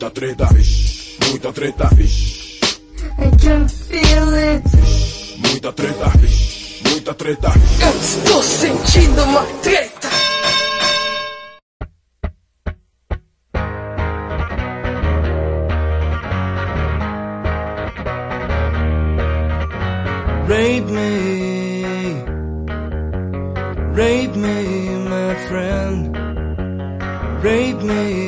Muita treta, vixe, muita treta, vixe. I can feel it. Muita treta, vixe, muita treta. Eu estou sentindo uma treta. Rape me, rape me, my friend. Rape me,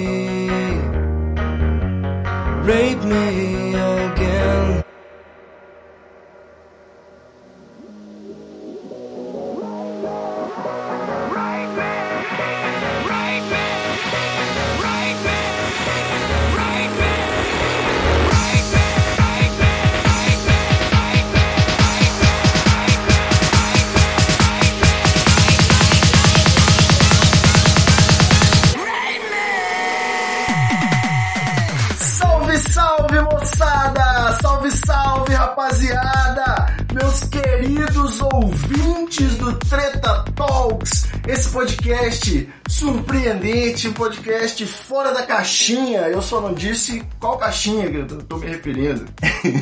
podcast fora da caixinha. Eu só não disse qual caixinha que eu tô- me referindo.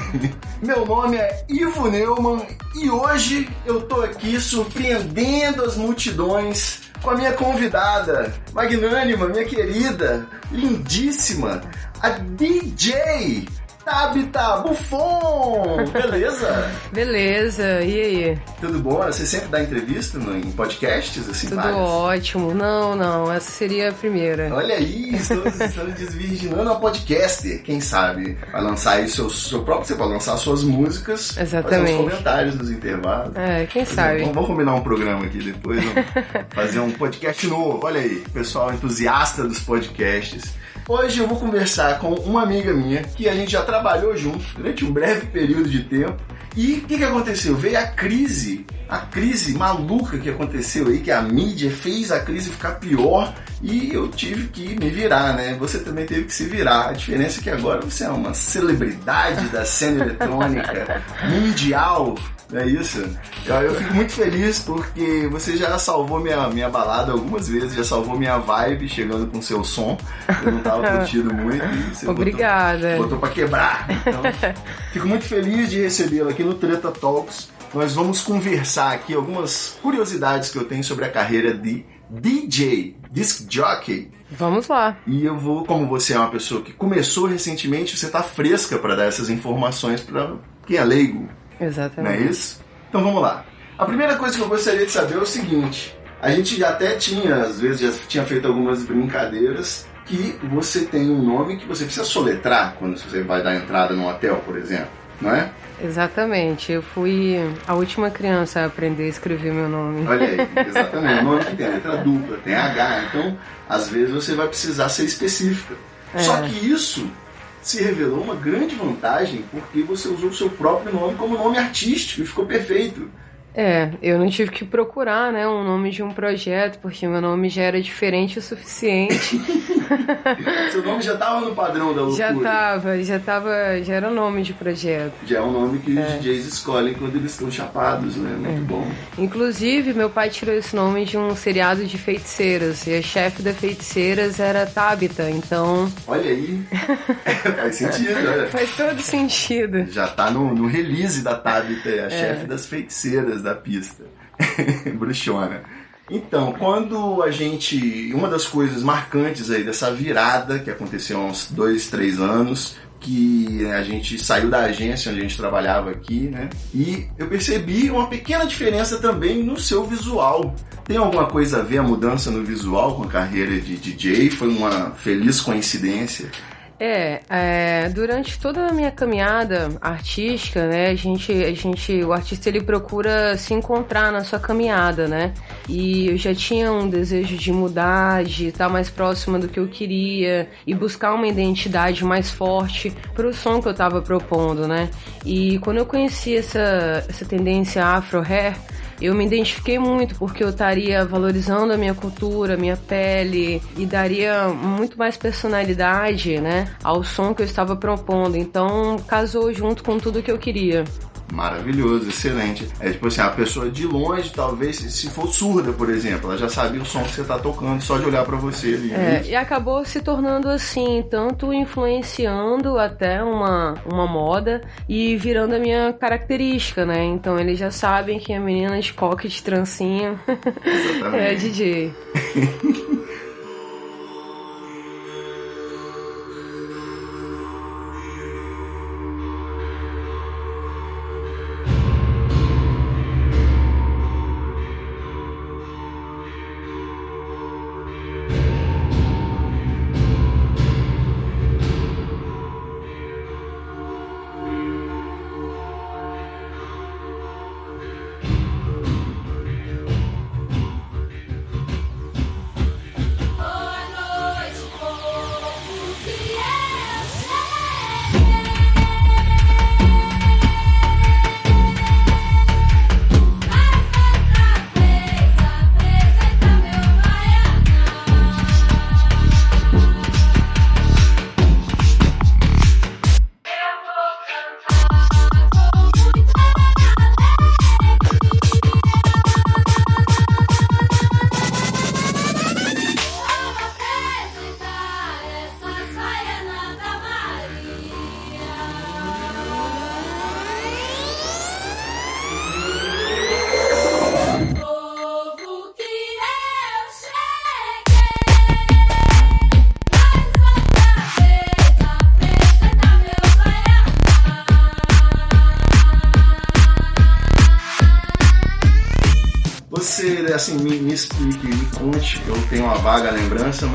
Meu nome é Ivo Neumann e hoje eu tô aqui surpreendendo as multidões com a minha convidada, magnânima, minha querida, lindíssima, a DJ Tabita Buffon. Beleza? Beleza, e aí? Tudo bom? Você sempre dá entrevista no- em podcasts, assim, Tudo vários? ótimo. Não, não, essa seria a primeira. Olha aí, estamos, estamos desvirginando a podcaster. Quem sabe vai lançar aí seu, seu próprio, você pode lançar suas músicas, fazer Exatamente. uns comentários nos intervalos. É, quem Por sabe? exemplo, Vamos combinar um programa aqui depois, vamos fazer um podcast novo. Olha aí, pessoal entusiasta dos podcasts. Hoje eu vou conversar com uma amiga minha que a gente já trabalhou junto durante um breve período de tempo. E o que, que aconteceu? Veio a crise, a crise maluca que aconteceu aí, que a mídia fez a crise ficar pior e eu tive que me virar, né? Você também teve que se virar. A diferença é que agora você é uma celebridade da cena eletrônica mundial. É isso? Eu, eu fico muito feliz porque você já salvou minha, minha balada algumas vezes, já salvou minha vibe chegando com seu som. Eu não tava curtindo muito. Obrigada. Botou, botou pra quebrar. Então, fico muito feliz de recebê-la aqui no Treta Talks. Nós vamos conversar aqui algumas curiosidades que eu tenho sobre a carreira de DJ, disc jockey. Vamos lá. E eu vou, como você é uma pessoa que começou recentemente, você tá fresca para dar essas informações para quem é leigo. Não é Exatamente. isso? Então vamos lá. A primeira coisa que eu gostaria de saber é o seguinte: a gente já até tinha, às vezes, já tinha feito algumas brincadeiras que você tem um nome que você precisa soletrar quando você vai dar entrada num hotel, por exemplo, não é? Exatamente. Eu fui a última criança a aprender a escrever meu nome. Olha aí, exatamente. O nome que tem letra dupla, tem H, então às vezes você vai precisar ser específica. É. Só que isso se revelou uma grande vantagem porque você usou o seu próprio nome como nome artístico e ficou perfeito. É, eu não tive que procurar, né, um nome de um projeto, porque meu nome já era diferente o suficiente. Seu nome já estava no padrão da loucura. já tava, já tava, já era nome de projeto. Já é um nome que É. os DJs escolhem quando eles estão chapados, né? Muito bom. Inclusive, meu pai tirou esse nome de um seriado de feiticeiras, e a chefe da feiticeiras era Tabita, então Olha aí. Faz sentido, olha. faz todo sentido. Já tá no, no release da Tabita, É. a chefe das feiticeiras da pista. Bruxona. Então, quando a gente. Uma das coisas marcantes aí dessa virada que aconteceu há uns dois, três anos, que a gente saiu da agência onde a gente trabalhava aqui, né? E eu percebi uma pequena diferença também no seu visual. Tem alguma coisa a ver a mudança no visual com a carreira de DJ? Foi uma feliz coincidência? É, é, durante toda a minha caminhada artística, né, a gente, a gente, o artista ele procura se encontrar na sua caminhada, né? E eu já tinha um desejo de mudar, de estar mais próxima do que eu queria e buscar uma identidade mais forte para o som que eu estava propondo, né? E quando eu conheci essa, essa tendência afro hair, eu me identifiquei muito porque eu estaria valorizando a minha cultura, a minha pele e daria muito mais personalidade, né, ao som que eu estava propondo. Então, casou junto com tudo que eu queria. Maravilhoso, excelente. É tipo assim, a pessoa de longe, talvez, se for surda, por exemplo, ela já sabia o som que você tá tocando, só de olhar para você ali. É, e acabou se tornando assim, tanto influenciando até uma, uma moda e virando a minha característica, né? Então eles já sabem que a menina de coque de trancinha é DJ.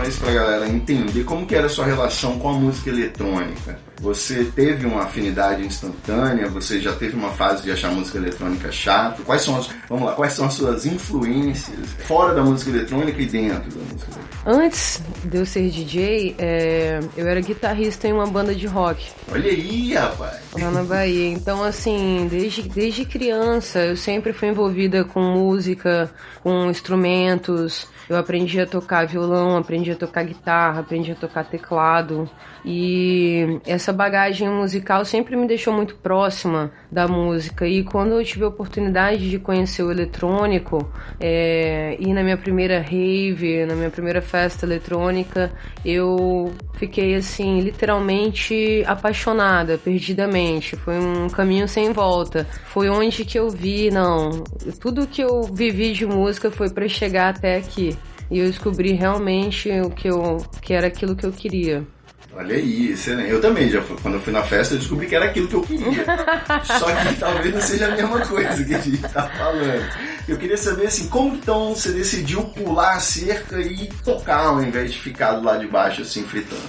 mas pra galera entender como que era a sua relação com a música eletrônica. Você teve uma afinidade instantânea? Você já teve uma fase de achar música eletrônica chato? Quais são as, vamos lá, quais são as suas influências fora da música eletrônica e dentro? Antes de eu ser DJ, é, eu era guitarrista em uma banda de rock. Olha aí, rapaz! lá na Bahia. Então, assim, desde, desde criança eu sempre fui envolvida com música, com instrumentos. Eu aprendi a tocar violão, aprendi a tocar guitarra, aprendi a tocar teclado. E essa bagagem musical sempre me deixou muito próxima da música. E quando eu tive a oportunidade de conhecer o eletrônico, é, ir na minha primeira rave, na minha primeira festa eletrônica, eu fiquei assim, literalmente apaixonada, perdidamente. Foi um caminho sem volta. Foi onde que eu vi, não, tudo que eu vivi de música foi para chegar até aqui. E eu descobri realmente o que eu que era aquilo que eu queria. Olha aí, excelente. Eu também, já fui- quando eu fui na festa, eu descobri que era aquilo que eu queria. Só que talvez não seja a mesma coisa que a gente tá falando. Eu queria saber assim, como então você decidiu pular a cerca e tocar ao invés de ficar do lado de baixo assim, fritando?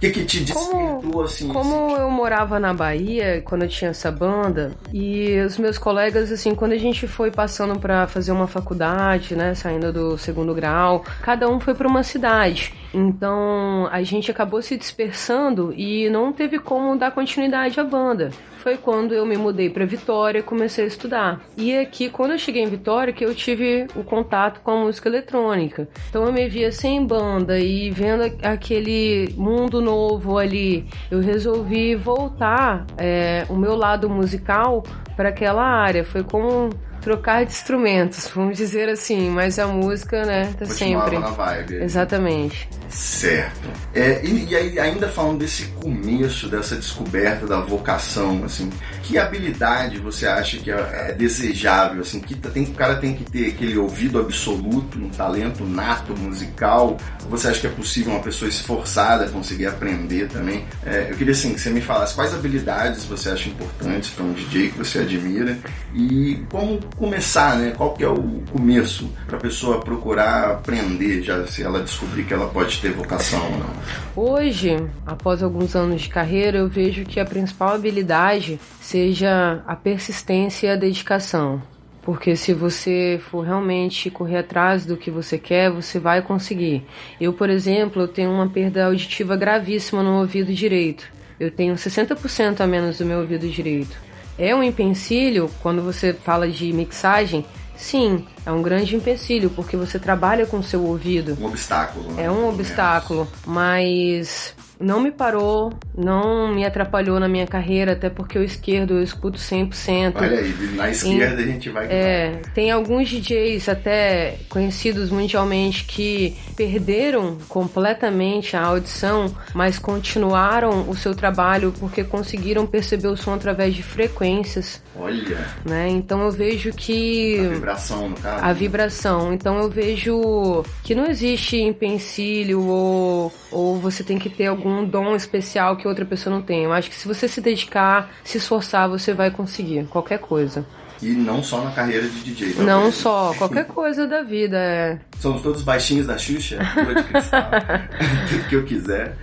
O que que te despertou assim? Como eu morava na Bahia quando eu tinha essa banda e os meus colegas assim, quando a gente foi passando pra fazer uma faculdade, né, saindo do segundo grau, cada um foi pra uma cidade. Então, a gente acabou se dispersando e não teve como dar continuidade à banda. Foi quando eu me mudei para Vitória e comecei a estudar. E aqui, quando eu cheguei em Vitória, que eu tive o contato com a música eletrônica. Então eu me via sem banda e vendo aquele mundo novo ali, eu resolvi voltar é, o meu lado musical para aquela área. Foi como trocar de instrumentos, vamos dizer assim, mas a música, né, tá Continuava sempre. na vibe. Exatamente. Certo. É, e, e aí, ainda falando desse começo, dessa descoberta da vocação, assim, que habilidade você acha que é, é desejável, assim, que tem, o cara tem que ter aquele ouvido absoluto, um talento nato musical? Você acha que é possível uma pessoa esforçada conseguir aprender também? É, eu queria, assim, que você me falasse quais habilidades você acha importantes para um DJ que você admira e como começar, né? Qual que é o começo para a pessoa procurar aprender, já se ela descobrir que ela pode ter vocação ou não? Hoje, após alguns anos de carreira, eu vejo que a principal habilidade seja a persistência e a dedicação. Porque se você for realmente correr atrás do que você quer, você vai conseguir. Eu, por exemplo, tenho uma perda auditiva gravíssima no ouvido direito. Eu tenho 60% a menos do meu ouvido direito. É um empecilho quando você fala de mixagem? Sim, é um grande empecilho, porque você trabalha com o seu ouvido. Um obstáculo. né? É um obstáculo, mas não me parou, não me atrapalhou na minha carreira, até porque o esquerdo eu escuto 100%. Olha aí, na esquerda a gente vai. É, tem alguns DJs até conhecidos mundialmente que perderam completamente a audição, mas continuaram o seu trabalho porque conseguiram perceber o som através de frequências, Olha, né? Então eu vejo que a vibração no caso. a vibração. Então eu vejo que não existe empecilho ou, ou você tem que ter algum dom especial que outra pessoa não tem. Eu acho que se você se dedicar, se esforçar, você vai conseguir qualquer coisa. E não só na carreira de DJ. tá? Não só, qualquer coisa da vida. É. Somos todos baixinhos da Xuxa, de cristal, tudo que eu quiser.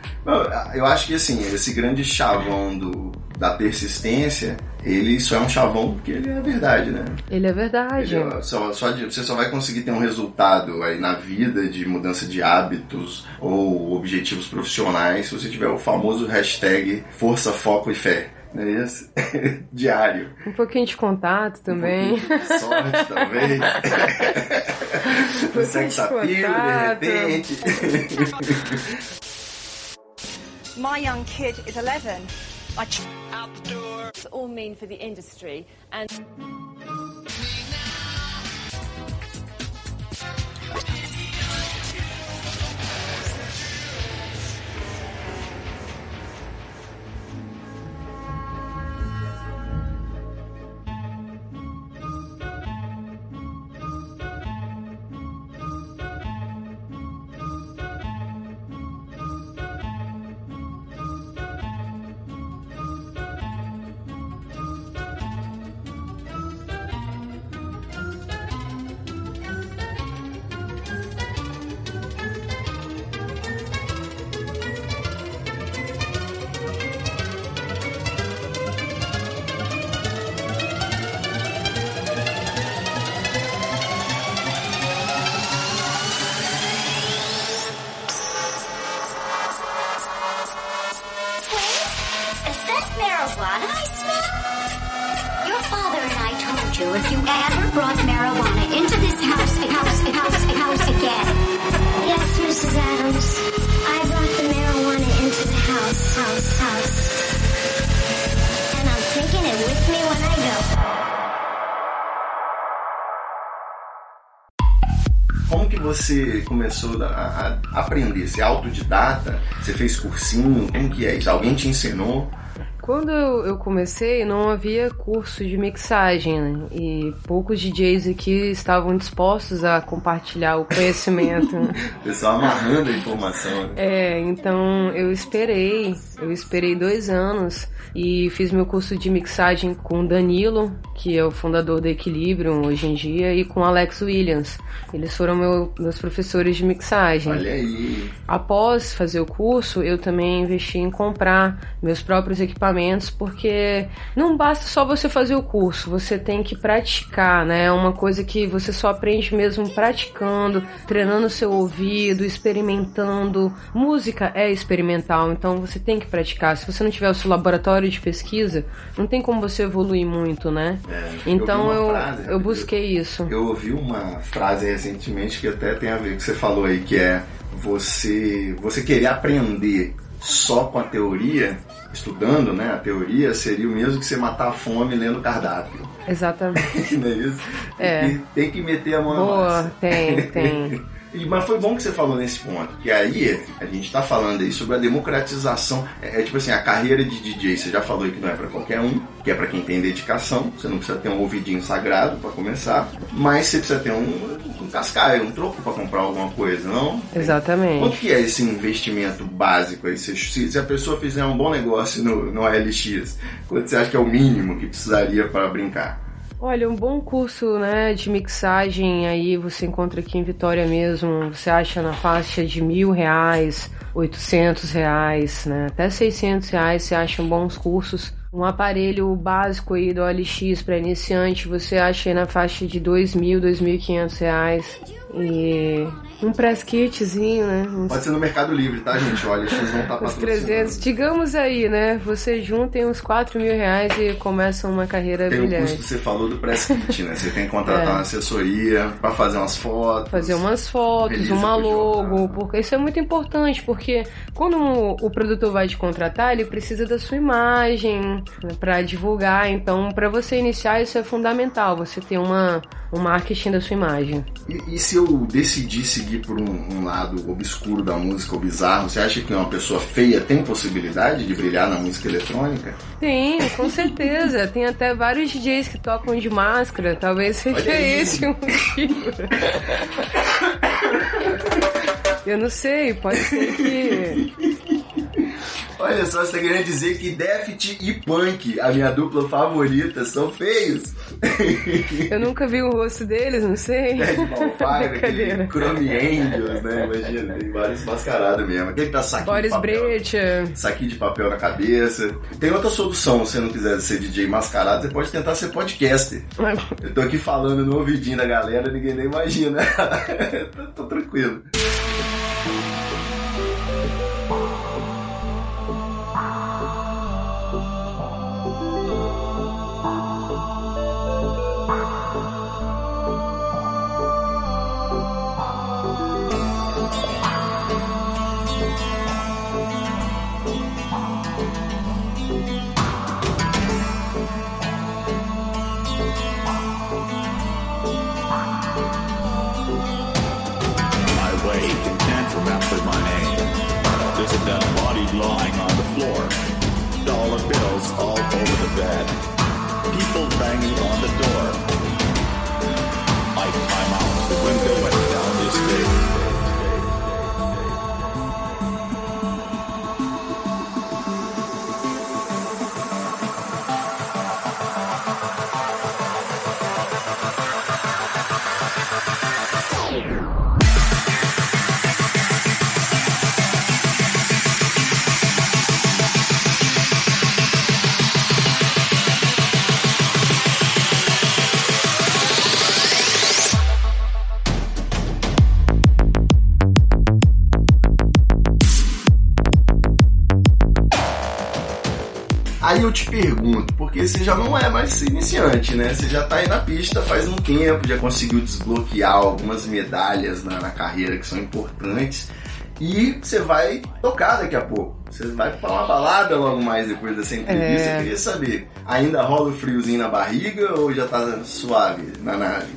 Eu acho que assim, esse grande chavão do, da persistência, ele só é um chavão porque ele é verdade, né? Ele é verdade. Ele é só, só de- você só vai conseguir ter um resultado aí na vida de mudança de hábitos ou objetivos profissionais se você tiver o famoso hashtag força, foco e fé. Não é isso? Diário. Um pouquinho de contato também. Um pouquinho de sorte, talvez. Um sex appeal, de contato. repente. My young kid is 11. Watch out the door. It's all mean for the industry and. Você começou a, a aprender? Você é autodidata? Você fez cursinho? Como que é isso? Alguém te ensinou? Quando eu, comecei, não havia curso de mixagem, né? E poucos DJs aqui estavam dispostos a compartilhar o conhecimento. O pessoal amarrando a informação. né? É, então eu esperei, eu esperei dois anos e fiz meu curso de mixagem com o Danilo, que é o fundador da Equilibrium hoje em dia, e com o Alex Williams. Eles foram meu- meus professores de mixagem. Olha aí. Após fazer o curso, eu também investi em comprar meus próprios equipamentos, porque não basta só você fazer o curso, você tem que praticar, né? É uma coisa que você só aprende mesmo praticando, treinando seu ouvido, experimentando. Música é experimental, então você tem que praticar. Se você não tiver o seu laboratório de pesquisa, não tem como você evoluir muito, né? É, Então eu vi eu, frase, eu busquei isso. Eu ouvi uma frase recentemente que até tem a ver com o que você falou aí, que é você, você querer aprender só com a teoria, estudando né, a teoria, seria o mesmo que você matar a fome lendo cardápio. Exatamente. Não é isso? É. Tem, que- tem que meter a mão na Boa, massa. tem, tem. Mas foi bom que você falou nesse ponto, que aí a gente tá falando aí sobre a democratização. É, é tipo assim, a carreira de DJ, você já falou aí que não é pra qualquer um, que é pra quem tem dedicação, você não precisa ter um ouvidinho sagrado pra começar, mas você precisa ter um, um cascaio, um troco pra comprar alguma coisa, não? Exatamente. Quanto que é esse investimento básico aí? Se, se- se a pessoa fizer um bom negócio no, no OLX, quanto você acha que é o mínimo que precisaria para brincar? Olha, um bom curso né, de mixagem aí você encontra aqui em Vitória mesmo. Você acha na faixa de mil reais, oitocentos reais, né, até seiscentos reais. Você acha bons cursos. Um aparelho básico aí do OLX para iniciante você acha aí na faixa de dois mil, dois mil e um press kitzinho, né? Uns, Pode ser no Mercado Livre, tá, gente? Olha, eles vão estar patrocinando. 300, digamos aí, né? Você junta uns 4 mil reais e começa uma carreira Tem o custo brilhante. que você falou do press kit, né? Você tem que contratar É. uma assessoria pra fazer umas fotos. fazer umas fotos, uma logo, porque isso é muito importante, porque quando o, produtor vai te contratar, ele precisa da sua imagem né, pra divulgar, então pra você iniciar isso é fundamental, você ter uma um marketing da sua imagem. E, e se eu decidir seguir por um, um lado obscuro da música ou bizarro, você acha que uma pessoa feia tem possibilidade de brilhar na música eletrônica? Tem, com certeza. Tem até vários DJs que tocam de máscara. Talvez seja esse o motivo. Eu não sei, pode ser que. Olha só, você tá querendo dizer que Deft e Punk, a minha dupla favorita, são feios? Eu nunca vi o rosto deles, não sei. Ted Malfire, aquele. Chrome Angels, né? Imagina, tem vários mascarados mesmo. Aquele que tá saquinho Boris de papel. Brecha. Saquinho de papel na cabeça. Tem outra solução, se você não quiser ser DJ mascarado, você pode tentar ser podcaster. Eu tô aqui falando no ouvidinho da galera, ninguém nem imagina. tô, tô tranquilo. Lying on the floor. Dollar bills all over the bed. Você já não é mais iniciante, né? Você já tá aí na pista faz um tempo, já conseguiu desbloquear algumas medalhas na, na carreira que são importantes. E você vai tocar daqui a pouco. Você vai pra uma balada logo mais depois dessa entrevista. É. Eu queria saber, ainda rola o friozinho na barriga ou já tá suave na nave?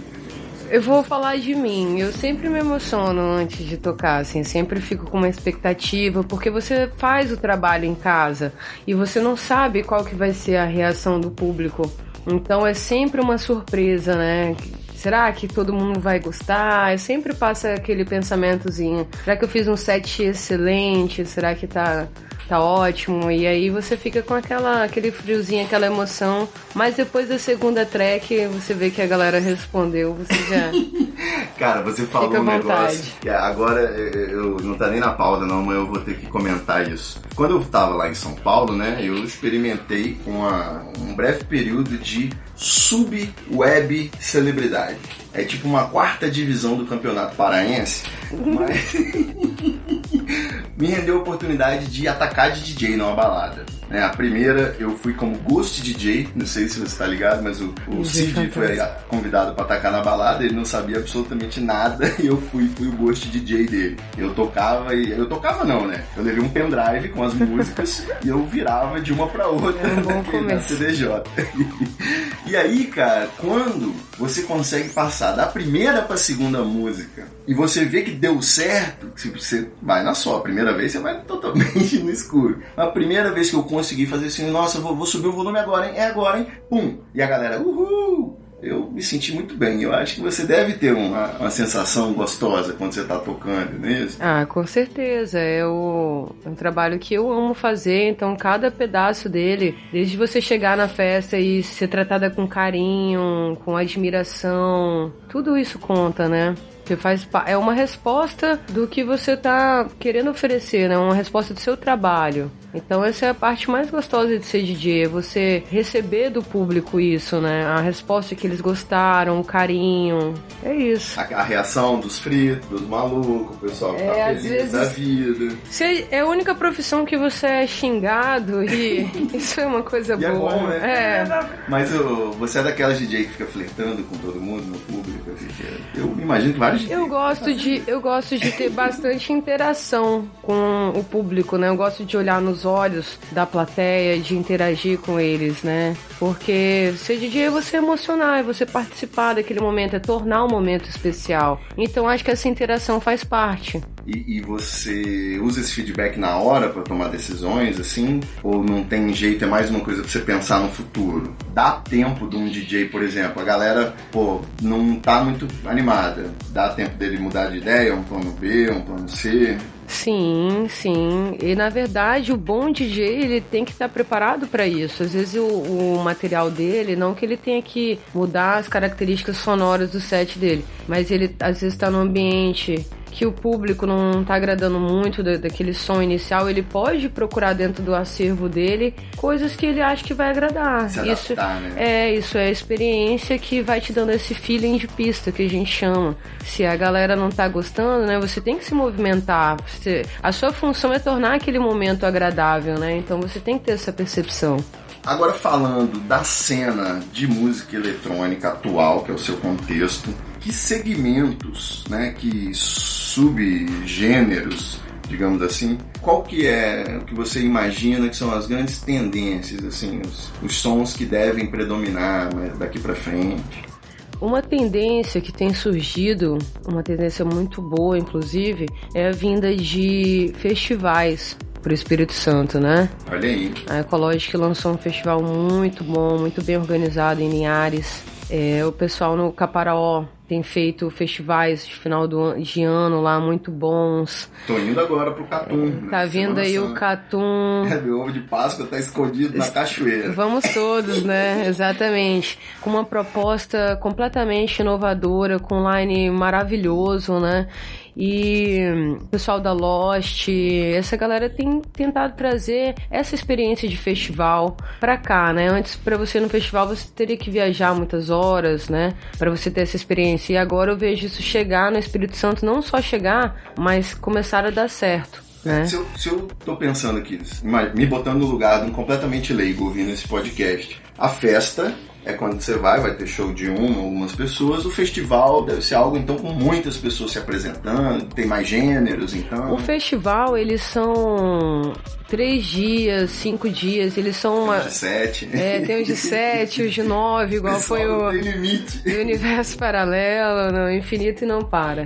Eu vou falar de mim. Eu sempre me emociono antes de tocar, assim, sempre fico com uma expectativa, porque você faz o trabalho em casa e você não sabe qual que vai ser a reação do público. Então é sempre uma surpresa, né? Será que todo mundo vai gostar? Eu sempre passa aquele pensamentozinho. Será que eu fiz um set excelente? Será que tá tá ótimo. E aí você fica com aquela, aquele friozinho, aquela emoção. Mas depois da segunda track, você vê que a galera respondeu, você já. Cara, você falou um negócio que agora eu não tá nem na pauta não, mas eu vou ter que comentar isso. Quando eu tava lá em São Paulo, né, eu experimentei uma, um breve período de sub-web celebridade. É tipo uma quarta divisão do campeonato paraense, mas me rendeu a oportunidade de atacar de DJ numa balada. né? a primeira eu fui como Ghost DJ, não sei se você tá ligado, mas o, o Cid foi convidado pra atacar na balada, ele não sabia absolutamente nada e eu fui, fui o Ghost DJ dele. Eu tocava e. Eu tocava não, né? Eu levei um pendrive com as músicas e eu virava de uma pra outra É um bom na. CDJ. e aí, cara, quando você consegue passar da primeira pra segunda música e você vê que deu certo, se você vai na sua, a primeira vez você vai totalmente no escuro. A primeira vez que eu consegui fazer assim, nossa, vou, vou subir o volume agora, hein? É agora, hein? Pum! E a galera, uhul! Eu me senti muito bem. Eu acho que você deve ter uma, uma sensação gostosa quando você tá tocando, não é isso? Ah, com certeza. É, o, é um trabalho que eu amo fazer, então cada pedaço dele, desde você chegar na festa e ser tratada com carinho, com admiração, tudo isso conta, né? Faz, é uma resposta do que você tá querendo oferecer, né? Uma resposta do seu trabalho. Então essa é a parte mais gostosa de ser DJ, é você receber do público isso, né? A resposta que eles gostaram, o carinho. É isso. A, a reação dos fritos, dos malucos, o pessoal que É, tá feliz vezes- da vida. Você é a única profissão que você é xingado e isso é uma coisa E é boa. bom, né? É. Mas ô, você é daquelas DJ que fica flertando com todo mundo no público, assim, eu imagino que vários Eu gosto de eu gosto de ter bastante interação com o público, né? Eu gosto de olhar nos olhos da plateia, de interagir com eles, né? Porque ser DJ é você emocionar, é você participar daquele momento, é tornar o momento especial. Então acho que essa interação faz parte. E, e você usa esse feedback na hora pra tomar decisões, assim? Ou não tem jeito, é mais uma coisa pra você pensar no futuro? Dá tempo de um DJ, por exemplo, a galera, pô, não tá muito animada. Dá tempo dele mudar de ideia, um plano B, um plano C? Sim, sim. E na verdade, o bom DJ ele tem que estar preparado para isso. Às vezes o, o material dele, não que ele tenha que mudar as características sonoras do set dele, mas ele às vezes está no ambiente que o público não tá agradando muito da- daquele som inicial, ele pode procurar dentro do acervo dele coisas que ele acha que vai agradar. Se isso adaptar, né? é, isso é a experiência que vai te dando esse feeling de pista que a gente chama. Se a galera não tá gostando, né, você tem que se movimentar. Você- a sua função é tornar aquele momento agradável, né? Então você tem que ter essa percepção. Agora falando da cena de música eletrônica atual, que é o seu contexto, que segmentos, né, que subgêneros, digamos assim, qual que é o que você imagina que são as grandes tendências, assim, os, os sons que devem predominar né, daqui pra frente? Uma tendência que tem surgido, uma tendência muito boa, inclusive, é a vinda de festivais pro Espírito Santo, né? Olha aí. A Ecológica lançou um festival muito bom, muito bem organizado em Linhares. É, o pessoal no Caparaó tem feito festivais de final do de ano lá muito bons. Tô indo agora pro Catum. né, Tá vindo aí o Catum. É, meu ovo de Páscoa tá escondido na cachoeira. Vamos todos, né? Exatamente. Com uma proposta completamente inovadora, com um line maravilhoso, né? E o pessoal da Lost, essa galera tem tentado trazer essa experiência de festival pra cá, né? Antes, pra você no festival, você teria que viajar muitas horas, né? Pra você ter essa experiência. E agora eu vejo isso chegar no Espírito Santo, não só chegar, mas começar a dar certo. Né? Se, eu, se eu tô pensando aqui, me botando no lugar de um completamente leigo ouvindo esse podcast, a festa é quando você vai, vai ter show de uma ou algumas pessoas, o festival deve ser algo então com muitas pessoas se apresentando, tem mais gêneros, então. O festival, eles são três dias, cinco dias, eles são uma. de sete. É, tem os de sete, os de nove, igual Pessoal, foi o. tem limite. do universo paralelo, no infinito e não para.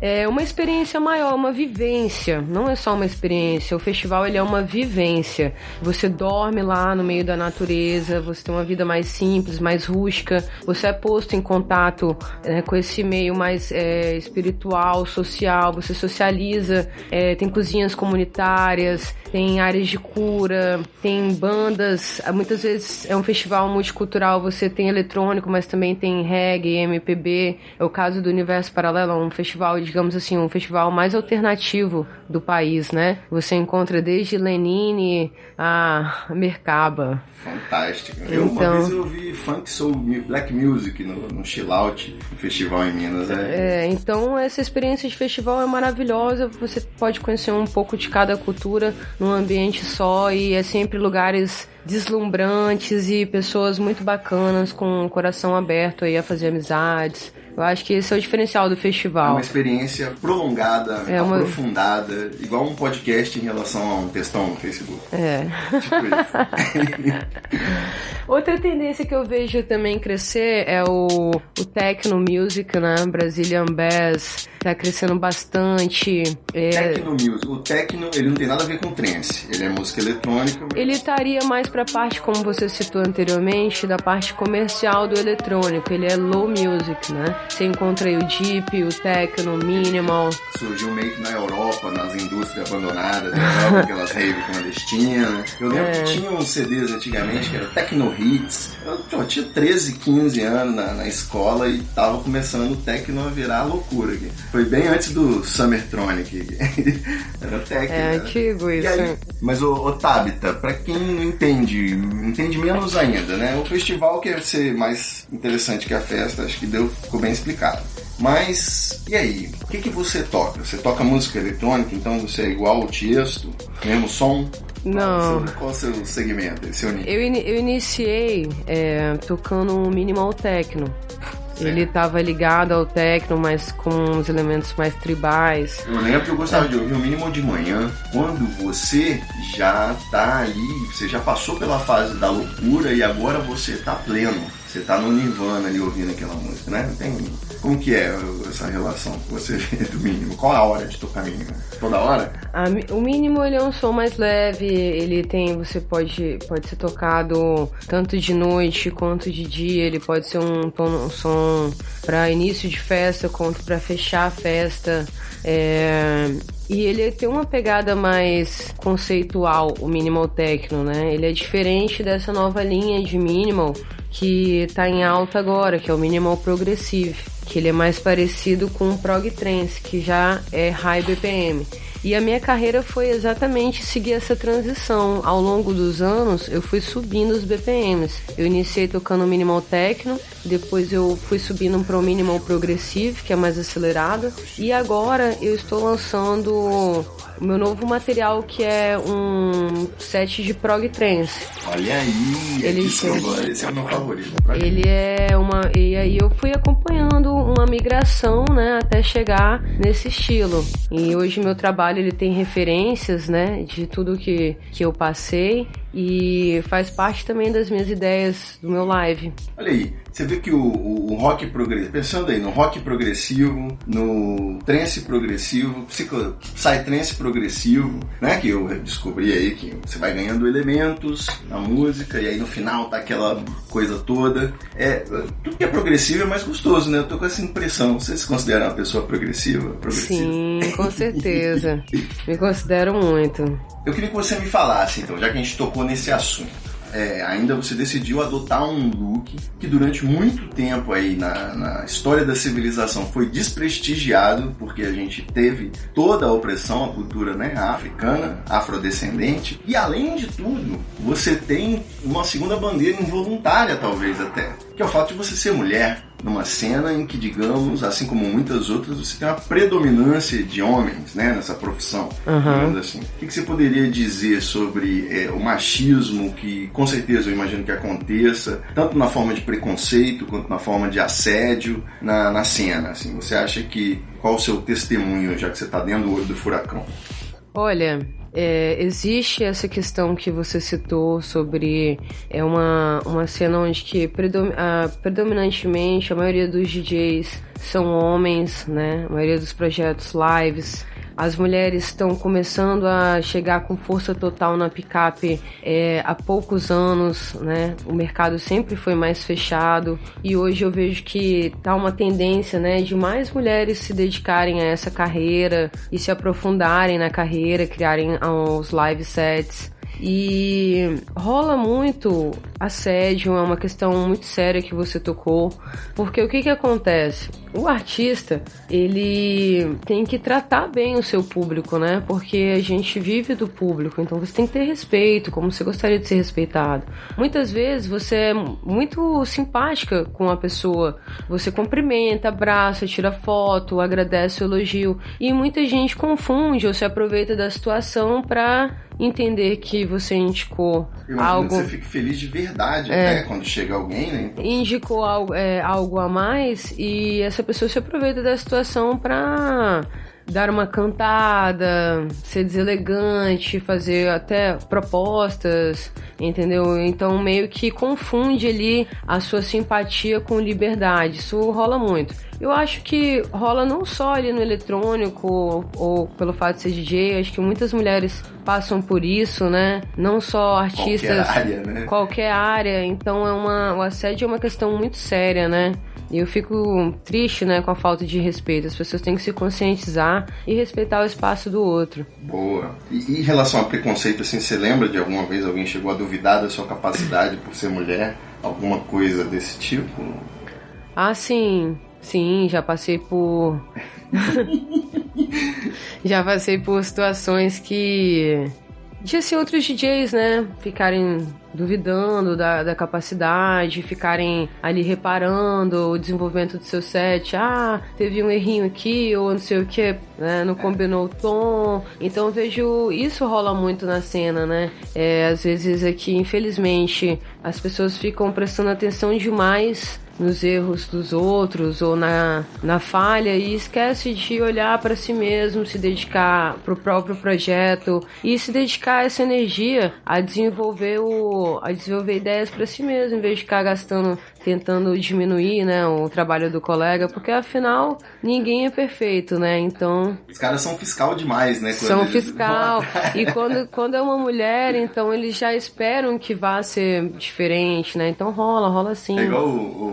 É uma experiência maior, uma vivência. Não é só uma experiência. O festival ele é uma vivência. Você dorme lá no meio da natureza, você tem uma vida mais simples, mais rústica. Você é posto em contato né, com esse meio mais é, espiritual, social. Você socializa. é, tem cozinhas comunitárias, tem áreas de cura, tem bandas. Muitas vezes é um festival multicultural. Você tem eletrônico, mas também tem reggae, MPB. É o caso do Universo Paralelo, é um festival, digamos assim, um festival mais alternativo do país, né? Você encontra desde Lenine a Mercaba. Fantástico. Eu uma Então- vez eu vi funk soul black music no, no chill out no festival em Minas. É, É, então essa experiência de festival é maravilhosa. Você pode conhecer um pouco de cada cultura num ambiente só e é sempre lugares deslumbrantes e pessoas muito bacanas com o coração aberto aí a fazer amizades. Eu acho que esse é o diferencial do É festival. uma experiência prolongada, É uma- aprofundada, igual um podcast em relação a um textão no Facebook. É. Tipo isso. Outra tendência que eu vejo também crescer é o, o techno music, né? Brazilian Bass tá crescendo bastante. É, Techno music. O techno, ele não tem nada a ver com trance. Ele é música eletrônica. mas- Ele estaria mais pra parte, como você citou anteriormente, da parte comercial do eletrônico. Ele é low music, né? Você encontra aí o deep, o techno, o minimal. Surgiu meio que na Europa, nas indústrias abandonadas, da Europa, aquelas raves clandestinas. Eu lembro É. que tinha uns CDs antigamente que era Techno Hits. Eu, eu tinha 13, 15 anos na, na escola e tava começando o techno a virar loucura aqui. Foi bem antes do Summertronic. Era técnico. É né? antigo isso. aí, mas o, o Tabita, pra quem não entende, entende menos ainda, né? O festival quer ser mais interessante que a festa, acho que deu, ficou bem explicado. Mas, e aí? O que, que você toca? Você toca música eletrônica, então você é igual o Tiesto? Mesmo som? Não. Qual, o seu- segmento, seu nicho? Eu, ini- eu iniciei é, tocando um minimal techno. Ele tava ligado ao techno, mas com os elementos mais tribais. Eu lembro que eu gostava de ouvir o mínimo de manhã, quando você já tá ali, você já passou pela fase da loucura e agora você tá pleno. Você tá no nirvana ali ouvindo aquela música, né? Tem, como que é essa relação que você vê do mínimo? Qual a hora de tocar mínimo? Toda hora? A o mínimo ele é um som mais leve, ele tem, você pode, pode ser tocado tanto de noite quanto de dia, ele pode ser um, um som para início de festa quanto para fechar a festa. é, e ele tem uma pegada mais conceitual, o minimal techno, né? Ele é diferente dessa nova linha de minimal que tá em alta agora, que é o minimal progressive, que ele é mais parecido com o prog trance, que já é high BPM. E a minha carreira foi exatamente seguir essa transição. Ao longo dos anos, eu fui subindo os BPMs. Eu iniciei tocando minimal techno, depois eu fui subindo para o minimal progressive, que é mais acelerado, e agora eu estou lançando o meu novo material, que é um set de prog trance. Olha aí, Ele esse, eu chega- gosto, esse é o meu favorito. Ele é uma. E aí eu fui acompanhando uma migração, né, até chegar nesse estilo. E hoje meu trabalho ele tem referências, né, de tudo que, que eu passei e faz parte também das minhas ideias do meu live. Olha aí, você vê que o, o, o rock progressivo, pensando aí no rock progressivo, no trance progressivo, psico, psytrance progressivo, né? Que eu descobri aí que você vai ganhando elementos na música e aí no final tá aquela coisa toda. É, tudo que é progressivo é mais gostoso, né? Eu tô com essa impressão. Você se considera uma pessoa progressiva? progressiva? Sim, com certeza. Me considero muito. Eu queria que você me falasse, então, já que a gente tocou nesse assunto. É, ainda você decidiu adotar um look que durante muito tempo aí na, na história da civilização foi desprestigiado, porque a gente teve toda a opressão à cultura né, africana, afrodescendente, e além de tudo, você tem uma segunda bandeira involuntária, talvez até, que é o fato de você ser mulher numa cena em que, digamos, assim como muitas outras, você tem uma predominância de homens, né, nessa profissão, digamos assim. O que, que você poderia dizer sobre é, o machismo que, com certeza, eu imagino que aconteça, tanto na forma de preconceito quanto na forma de assédio na, na cena, assim? Você acha que qual o seu testemunho, já que você está dentro do olho do furacão? Olha, é, existe essa questão que você citou sobre é uma, uma cena onde que predom- predominantemente a maioria dos DJs são homens, né? A maioria dos projetos lives. As mulheres estão começando a chegar com força total na picape é, há poucos anos, né? O mercado sempre foi mais fechado e hoje eu vejo que tá uma tendência, né, de mais mulheres se dedicarem a essa carreira e se aprofundarem na carreira, criarem os live sets. E rola muito assédio, é uma questão muito séria que você tocou, porque o que que acontece? O artista, ele tem que tratar bem o seu público, né? Porque a gente vive do público, então você tem que ter respeito, como você gostaria de ser respeitado. Muitas vezes você é muito simpática com a pessoa, você cumprimenta, abraça, tira foto, agradece o elogio, e muita gente confunde ou se aproveita da situação pra entender que você indicou Eu imagino algo que você fique feliz de verdade É. até quando chega alguém, né? Então, indicou algo, é, algo a mais e essa pessoa se aproveita da situação pra dar uma cantada, ser deselegante, fazer até propostas, entendeu? Então meio que confunde ali a sua simpatia com liberdade. Isso rola muito. Eu acho que rola não só ali no eletrônico ou, ou pelo fato de ser DJ, acho que muitas mulheres passam por isso, né? Não só artistas Qualquer área, né? qualquer área, então é uma, o assédio é uma questão muito séria, né? E eu fico triste, né, com a falta de respeito. As pessoas têm que se conscientizar e respeitar o espaço do outro. Boa. E, e em relação a preconceito, assim, você lembra de alguma vez alguém chegou a duvidar da sua capacidade por ser mulher? Alguma coisa desse tipo? Assim, Sim, já passei por. já passei por situações que. De assim, outros DJs, né? Ficarem duvidando da, da capacidade, ficarem ali reparando o desenvolvimento do seu set. Ah, teve um errinho aqui, ou não sei o que, né? Não combinou o tom. Então eu vejo isso rola muito na cena, né? É, às vezes aqui, infelizmente, as pessoas ficam prestando atenção demais nos erros dos outros ou na, na falha e esquece de olhar para si mesmo, se dedicar para o próprio projeto e se dedicar essa energia a desenvolver o a desenvolver ideias para si mesmo, em vez de ficar gastando tentando diminuir, né, o trabalho do colega, porque afinal ninguém é perfeito, né? Então Os caras são fiscal demais, né? são fiscal e quando, quando é uma mulher, então eles já esperam que vá ser diferente, né? Então rola, rola sim. É igual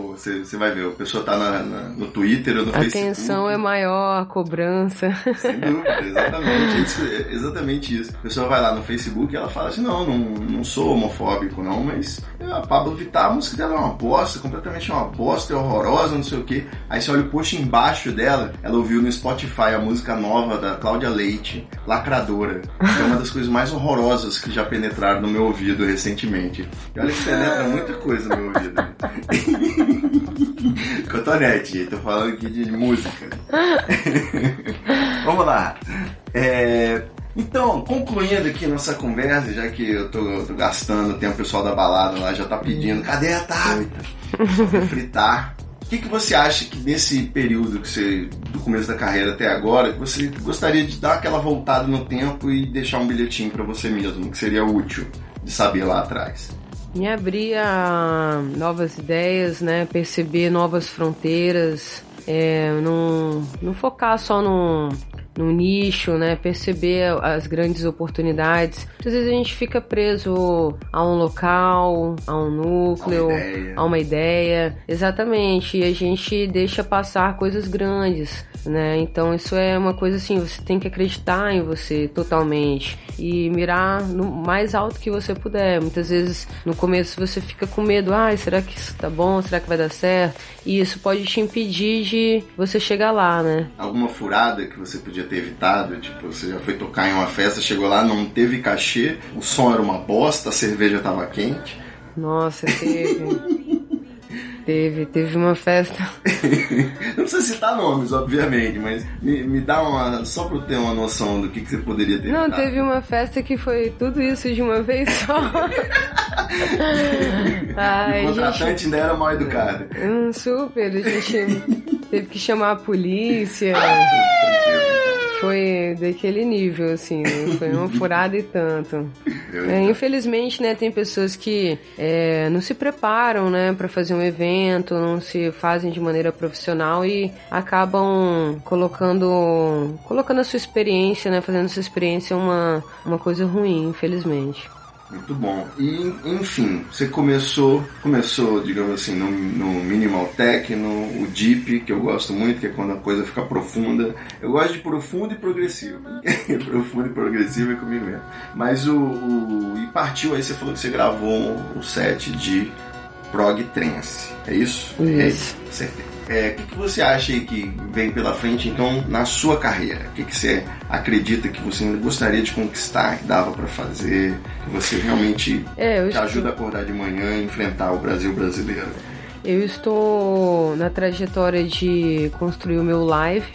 você, vai ver, a pessoa tá na- na- no Twitter ou no A Facebook. tensão é maior, a cobrança. Sem dúvida, exatamente isso, é exatamente isso. A pessoa vai lá no Facebook e ela fala assim, não, não, não sou homofóbico não, mas a Pablo Vittar, a música dela é uma bosta, completamente uma bosta, é horrorosa, não sei o que. Aí você olha o post embaixo dela, ela ouviu no Spotify a música nova da Cláudia Leite, Lacradora, é uma das coisas mais horrorosas que já penetraram no meu ouvido recentemente. E olha que penetra muita coisa no meu ouvido. Cotonete, tô falando aqui de música. Vamos lá. É, então, concluindo aqui nossa conversa, já que eu tô, tô gastando tempo, o pessoal da balada lá já tá pedindo, cadê a Tabita? Fritar. O que, que você acha que nesse período que você, do começo da carreira até agora, você gostaria de dar aquela voltada no tempo e deixar um bilhetinho pra você mesmo, que seria útil de saber lá atrás? Me abrir a novas ideias, né? Perceber novas fronteiras, é, não, não focar só no, no nicho, né? Perceber as grandes oportunidades. Muitas vezes a gente fica preso a um local, a um núcleo, A uma ideia. a uma ideia. Exatamente. E a gente deixa passar coisas grandes, né? Então isso é uma coisa assim, você tem que acreditar em você totalmente e mirar no mais alto que você puder. Muitas vezes no começo você fica com medo, ai, será que isso tá bom? Será que vai dar certo? E isso pode te impedir de você chegar lá, né? alguma furada que você podia ter evitado? Tipo, você já foi tocar em uma festa, chegou lá, não teve cachê, o som era uma bosta, a cerveja tava quente. Nossa, teve. teve, teve uma festa. Não precisa citar nomes, obviamente, mas me, me dá uma. só pra eu ter uma noção do que, que você poderia ter Não, evitado. teve uma festa que foi tudo isso de uma vez só. Ai, o gente. contratante ainda era mal educado. Hum, super, a gente teve que chamar a polícia. Foi daquele nível, assim, né? foi uma furada e tanto. É, infelizmente, né, tem pessoas que é, não se preparam, né, para fazer um evento, não se fazem de maneira profissional e acabam colocando, colocando a sua experiência, né, fazendo a sua experiência uma, uma coisa ruim, infelizmente. Muito bom. E, enfim, você começou, começou, digamos assim, no, no minimal tech, no o deep, que eu gosto muito, que é quando a coisa fica profunda. Eu gosto de profundo e progressivo. profundo e progressivo é comigo mesmo. Mas o, o- e partiu aí, você falou que você gravou o set de prog trance. É isso? Isso. É, acertei. É, o que, que você acha aí que vem pela frente, então, na sua carreira? O que, que você acredita que você ainda gostaria de conquistar, que dava pra fazer, que você realmente É, te estou- ajuda a acordar de manhã e enfrentar o Brasil brasileiro? Eu estou na trajetória de construir o meu live,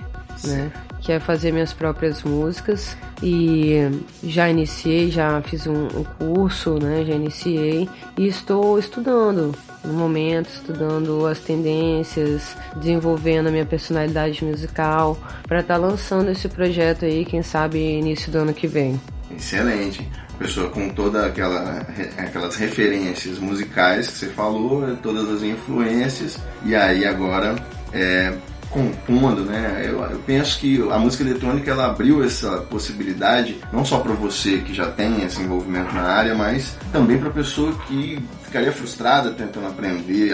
né? Que é fazer minhas próprias músicas. E já iniciei, já fiz um, um curso, né? Já iniciei. E estou estudando no momento, estudando as tendências, desenvolvendo a minha personalidade musical para estar lançando esse projeto aí, quem sabe início do ano que vem. Excelente. Pessoa com toda aquela aquelas referências musicais que você falou, todas as influências, e aí agora é, compondo, né? Eu, eu penso que a música eletrônica ela abriu essa possibilidade não só para você que já tem esse envolvimento na área, mas também para pessoa que ficaria frustrada tentando aprender,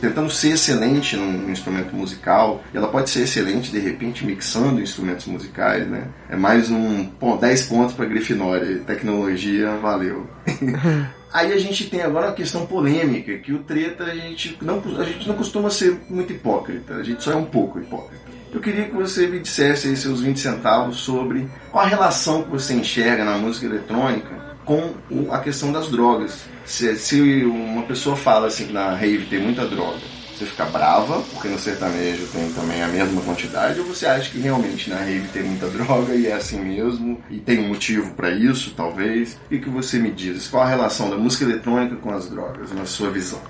tentando ser excelente num instrumento musical. Ela pode ser excelente de repente mixando instrumentos musicais, né? É mais um pon- 10 pontos para Grifinória. Tecnologia, valeu. Aí a gente tem agora uma questão polêmica, que o treta a gente não, a gente não costuma ser muito hipócrita, a gente só é um pouco hipócrita. Eu queria que você me dissesse aí seus 20 centavos sobre qual a relação que você enxerga na música eletrônica com a questão das drogas. Se, se uma pessoa fala assim que na rave tem muita droga, você fica brava, porque no sertanejo tem também a mesma quantidade, ou você acha que realmente na rave tem muita droga e é assim mesmo, e tem um motivo pra isso, talvez? O que, que você me diz? Qual a relação da música eletrônica com as drogas, na sua visão?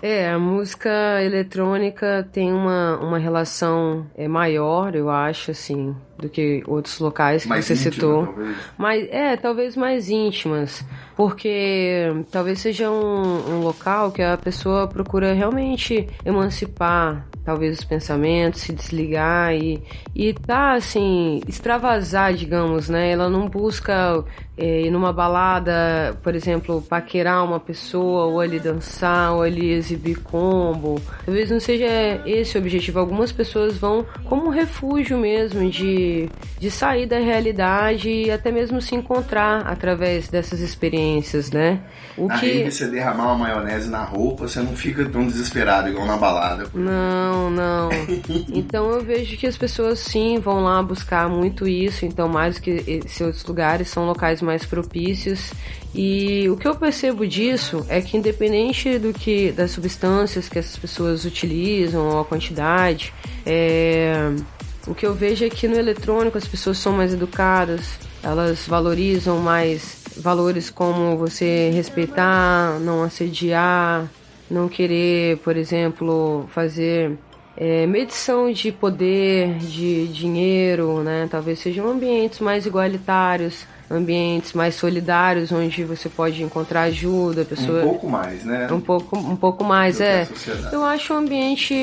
É, a música eletrônica tem uma, uma relação é, maior, eu acho, assim, do que outros locais que Mais você íntima, citou. talvez. Mas, é, talvez mais íntimas. Porque talvez seja um, um local que a pessoa procura realmente emancipar, talvez, os pensamentos, se desligar e, e tá, assim, extravasar, digamos, né? Ela não busca é, ir numa balada, por exemplo, paquerar uma pessoa, ou ali dançar, ou ali exibir combo. Talvez não seja esse o objetivo. Algumas pessoas vão como um refúgio mesmo de, de sair da realidade e até mesmo se encontrar através dessas experiências, né? O na que. rave você derramar uma maionese na roupa, você não fica tão desesperado igual na balada. Não, não. Então eu vejo que as pessoas sim vão lá buscar muito isso. Então, mais do que outros lugares, são locais mais propícios. E o que eu percebo disso é que, independente do que das substâncias que essas pessoas utilizam ou a quantidade, é, o que eu vejo é que no eletrônico as pessoas são mais educadas, elas valorizam mais valores como você respeitar, não assediar, não querer, por exemplo, fazer é, medição de poder, de dinheiro, né? Talvez sejam ambientes mais igualitários, ambientes mais solidários, onde você pode encontrar ajuda, pessoa Um pouco mais, né? um pouco, um pouco mais, Do é. Eu acho um ambiente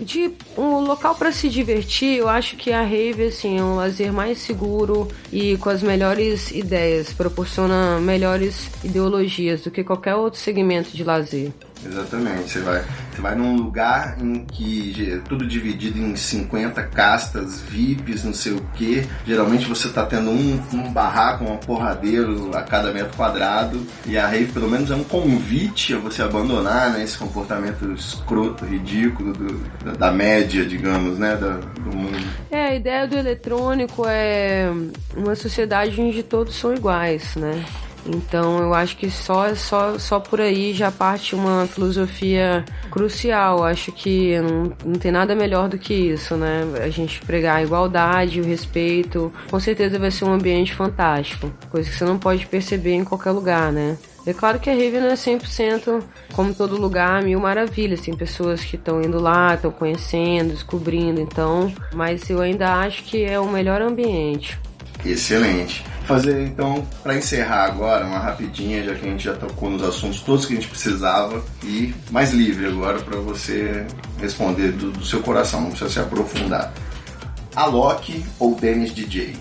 de um local para se divertir. Eu acho que a rave assim é um lazer mais seguro e com as melhores ideias, proporciona melhores ideologias do que qualquer outro segmento de lazer. Exatamente, você vai, você vai num lugar em que é tudo dividido em 50 castas, VIPs, não sei o que. Geralmente você tá tendo um, um barraco, um porradeiro a cada metro quadrado. E a rave, pelo menos, é um convite a você abandonar né, esse comportamento escroto, ridículo do- da, média, digamos, né, da- do mundo. É, a ideia do eletrônico é uma sociedade onde todos são iguais, né? Então eu acho que só, só, só por aí já parte uma filosofia crucial. Acho que não, não tem nada melhor do que isso, né? A gente pregar a igualdade, o respeito. Com certeza vai ser um ambiente fantástico. Coisa que você não pode perceber em qualquer lugar, né? É claro que a Rave não é 100% como todo lugar, mil maravilhas. Tem pessoas que estão indo lá, estão conhecendo, descobrindo, então. Mas eu ainda acho que é o melhor ambiente. Excelente. Fazer então, para encerrar agora, uma rapidinha, já que a gente já tocou nos assuntos todos que a gente precisava, e mais livre agora para você responder do, do seu coração, não precisa se aprofundar. Alok ou Dennis DJ?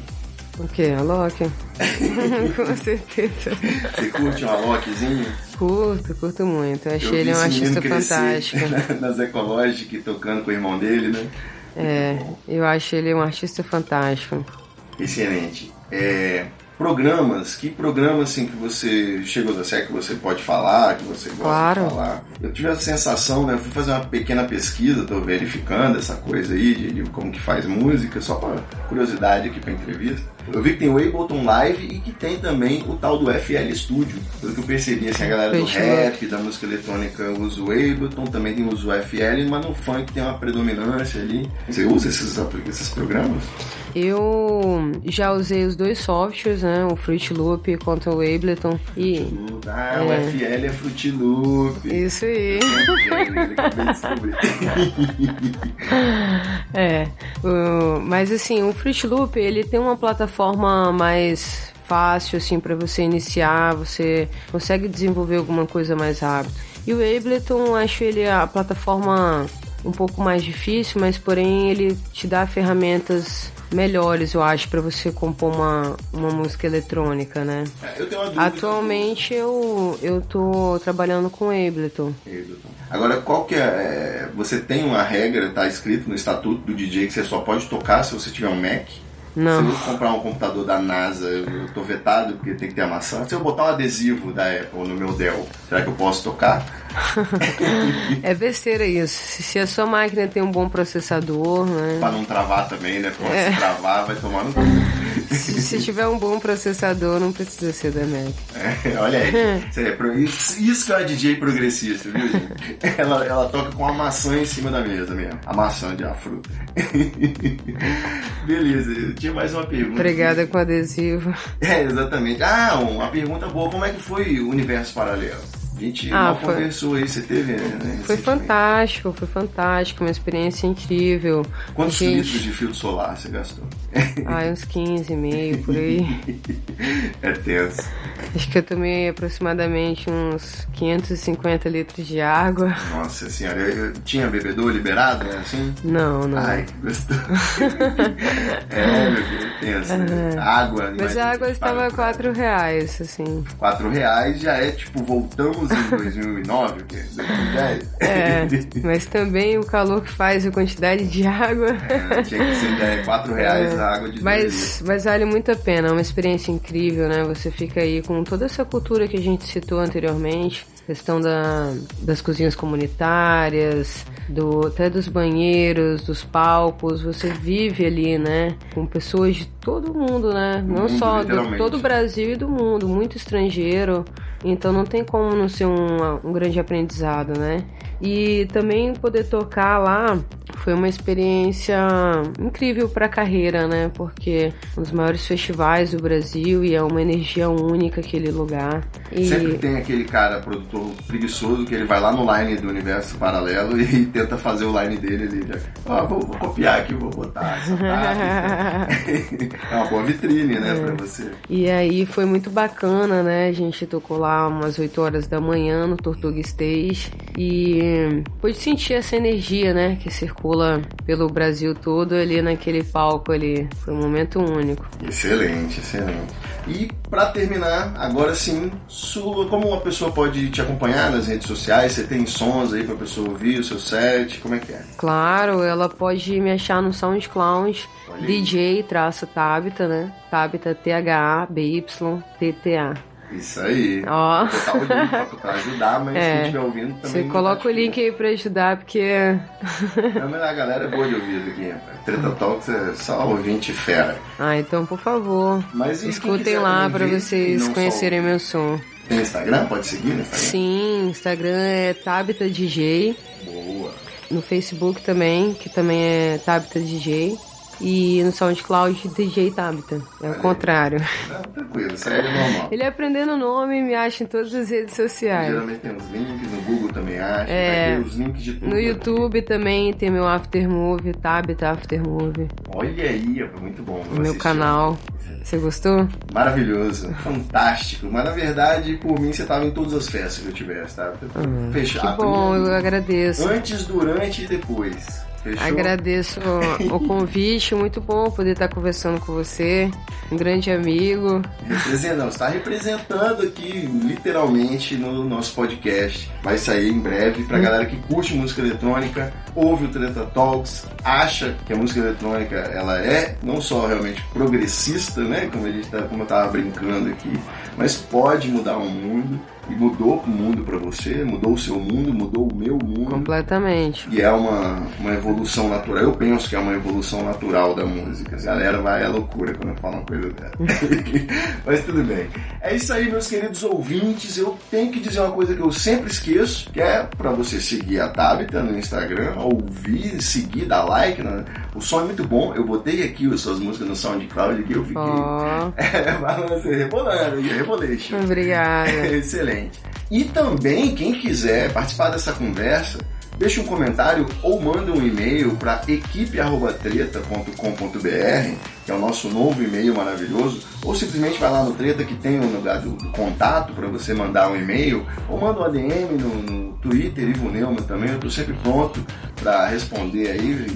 O que? A Loki? Com certeza. Você curte um Alokzinho? Curto, curto muito. Eu achei Eu ele um artista fantástico. Nas Ecologic, tocando com o irmão dele, né? É, eu acho ele um artista fantástico. Excelente. É, programas, que programas assim que você chegou da série que você pode falar, que você gosta Claro. de falar? Eu tive a sensação, né? Fui fazer uma pequena pesquisa, tô verificando essa coisa aí de, de como que faz música, só para curiosidade aqui pra entrevista. Eu vi que tem o Ableton Live e que tem também o tal do FL Studio. Pelo que eu percebi, assim, a galera do rap, da música eletrônica usa o Ableton, também tem usa o FL, mas no funk tem uma predominância ali. Você usa esses, esses programas? Eu já usei os dois softwares, né? O Fruit Loop quanto o Ableton. E. Ah, É. o FL é Fruit Loop. Isso aí. É, mas assim, o Fruit Loop, ele tem uma plataforma mais fácil, assim, para você iniciar, você consegue desenvolver alguma coisa mais rápido. E o Ableton, acho ele a plataforma um pouco mais difícil, mas porém ele te dá ferramentas melhores, eu acho, para você compor uma, uma música eletrônica, né? Eu uma dúvida. Atualmente eu, eu tô trabalhando com Ableton. Ableton. Agora, qual que é, é, Você tem uma regra, tá escrito no estatuto do DJ que você só pode tocar se você tiver um Mac? Não. Se eu comprar um computador da NASA, eu, tô vetado porque tem que ter a maçã. Se eu botar um adesivo da Apple no meu Dell, será que eu posso tocar? É besteira isso. Se se a sua máquina tem um bom processador, né? Pra não travar também, né? Porque É. se travar, vai tomar no cu. Se, se tiver um bom processador, não precisa ser da Mac. É, olha aí. Isso, é pro- isso- que é uma DJ progressista, viu, gente? Ela, ela toca com a maçã em cima da mesa mesmo. A maçã de uma fruta. Beleza, eu tinha mais uma pergunta. Pregada com adesivo. É, exatamente. Ah, uma pergunta boa. Como é que foi o universo paralelo? A gente Ah, foi- conversou aí, você teve, né? Foi fantástico, foi fantástico, uma experiência incrível. Quantos Gente, litros de filtro solar você gastou? Ah, uns 15 e meio por aí. É tenso. Acho que eu tomei aproximadamente uns 550 litros de água. Nossa senhora, eu, eu tinha bebedor liberado, né? Assim? Não, não. Ai, que gostoso. é, meu filho, é tenso. né? Água. Mas a água estava paga a 4 reais, assim. 4 reais já é tipo, voltamos em 2009, o quê? 2010? É, mas também o calor que faz, a quantidade de água. É, tinha que ser é, 4 reais É, a água de dois mas, mas vale muito a pena, é uma experiência incrível, né? Você fica aí com toda essa cultura que a gente citou anteriormente, questão da, das cozinhas comunitárias, do, até dos banheiros, dos palcos, você vive ali, né? Com pessoas de todo mundo, né? Não mundo, só do todo o Brasil e do mundo, muito estrangeiro. Então não tem como não ser um, um grande aprendizado, né? E também poder tocar lá foi uma experiência incrível para a carreira, né? Porque um dos maiores festivais do Brasil e é uma energia única aquele lugar. E Sempre tem aquele cara, produtor preguiçoso, que ele vai lá no line do universo paralelo e tenta fazer o line dele ali. Já. Ó, vou, vou copiar aqui, vou botar essa parte. é uma boa vitrine, né, pra você. E aí foi muito bacana, né? A gente tocou lá umas 8 horas da manhã no Tortuga Stage e pude sentir essa energia, né? Que circula pelo Brasil todo ali naquele palco ali. Foi um momento único. Excelente, excelente. E pra terminar, agora sim, sua, como uma pessoa pode te acompanhar nas redes sociais? Você tem sons aí pra pessoa ouvir o seu set? Como é que é? Claro, ela pode me achar no SoundCloud. DJ traço Tabita, né? Tabita T-H-A-B-Y-T-T-A. Isso aí. Ó. Vou botar o link pra, pra ajudar, mas quem É. estiver ouvindo também. Você coloca tá o link aí pra ajudar, porque. Não, mas a galera é boa de ouvido aqui. Treta Talks é só ouvinte fera. Ah, então por favor, Mas quem escutem lá pra vocês conhecerem meu som. Tem Instagram? Pode seguir no Instagram? Sim, Instagram é Tabita DJ. Boa. No Facebook também, que também é Tabita DJ. E no SoundCloud, DJ Tabita. É o contrário. Não, tranquilo, aí é normal. Ele aprendendo o nome me acha em todas as redes sociais. Geralmente tem os links, no Google também acha, É. os links de tudo. No YouTube também tem meu Aftermovie, Tabita Aftermovie. Olha aí, muito bom. meu assistir. canal. Você gostou? Maravilhoso, fantástico. Mas na verdade, por mim, você tava em todas as festas que eu tivesse, tá? Fechado. Ah, Que bom, eu agradeço. Antes, durante e depois. Fechou? Agradeço o convite, muito bom poder estar conversando com você, um grande amigo. Representa- não, está representando aqui, literalmente, no nosso podcast. Vai sair em breve pra galera que curte música eletrônica, ouve o Treta Talks, acha que a música eletrônica ela é não só realmente progressista, né? Como, a gente tá, como eu tava brincando aqui, mas pode mudar o mundo. E mudou o mundo pra você, mudou o seu mundo, mudou o meu mundo. Completamente. E é uma, uma evolução natural. Eu penso que é uma evolução natural da música. A galera vai à loucura quando eu falo uma coisa dessa. Mas tudo bem. É isso aí, meus queridos ouvintes. Eu tenho que dizer uma coisa que eu sempre esqueço, que é pra você seguir a Tabita no Instagram, ouvir, seguir, dar like. né? O som é muito bom. Eu botei aqui as suas músicas no SoundCloud aqui, eu fiquei... Ó, É, rebolando, rebolation. obrigada. Excelente. E também, quem quiser participar dessa conversa, deixa um comentário ou manda um e-mail para equipe.treta.com.br, que é o nosso novo e-mail maravilhoso, ou simplesmente vai lá no Treta que tem um lugar do, do contato para você mandar um e-mail, ou manda um ADM no, no Twitter, Ivo Neumann também, eu estou sempre pronto para responder aí.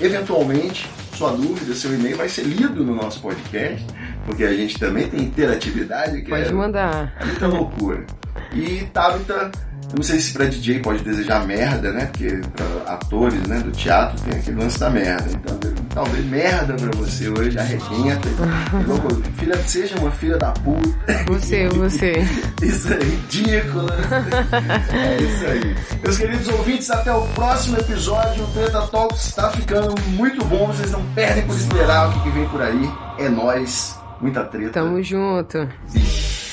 E, eventualmente, sua dúvida, seu e-mail vai ser lido no nosso podcast, porque a gente também tem interatividade. Que Pode é, mandar. é muita loucura. E Tabita, Eu não sei se pra DJ pode desejar merda, né? Porque pra atores, né, do teatro tem aquele lance da merda. Então, talvez merda pra você hoje, arrebenta. Louco, filha, seja uma filha da puta. Você, você. Isso é ridículo. É isso aí. Meus queridos ouvintes, até o próximo episódio. O Treta Talks está ficando muito bom. Vocês não perdem por esperar o que, que vem por aí. É nóis. Muita treta. Tamo junto. Smoke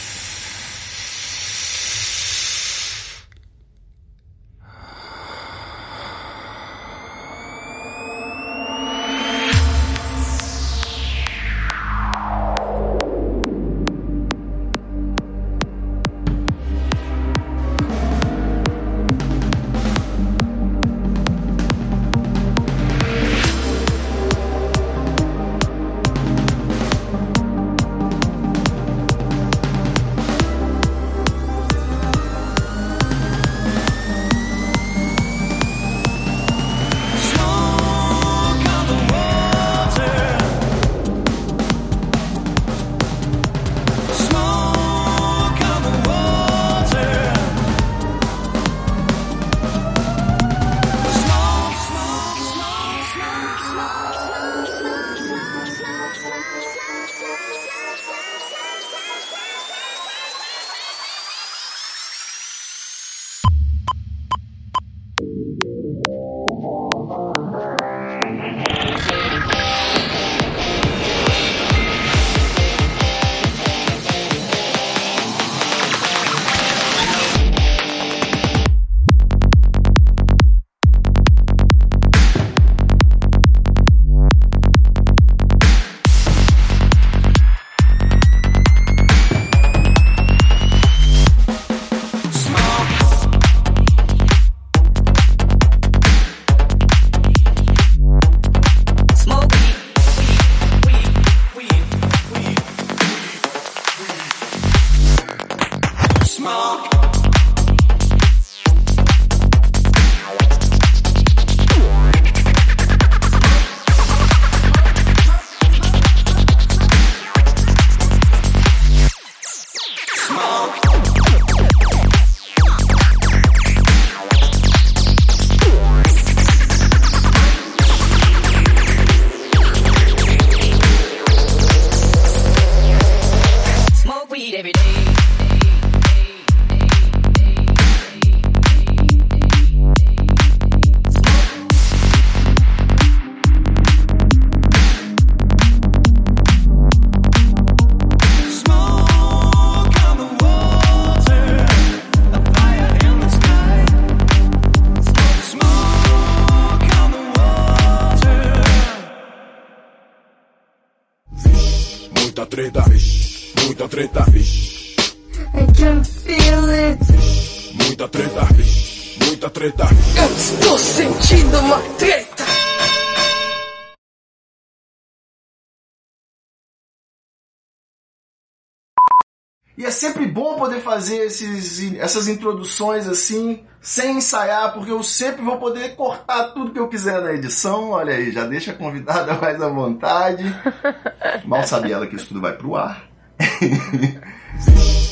E é sempre bom poder fazer esses, essas introduções assim, sem ensaiar, porque eu sempre vou poder cortar tudo que eu quiser na edição. Olha aí, já deixa a convidada mais à vontade. Mal sabe ela que isso tudo vai pro ar.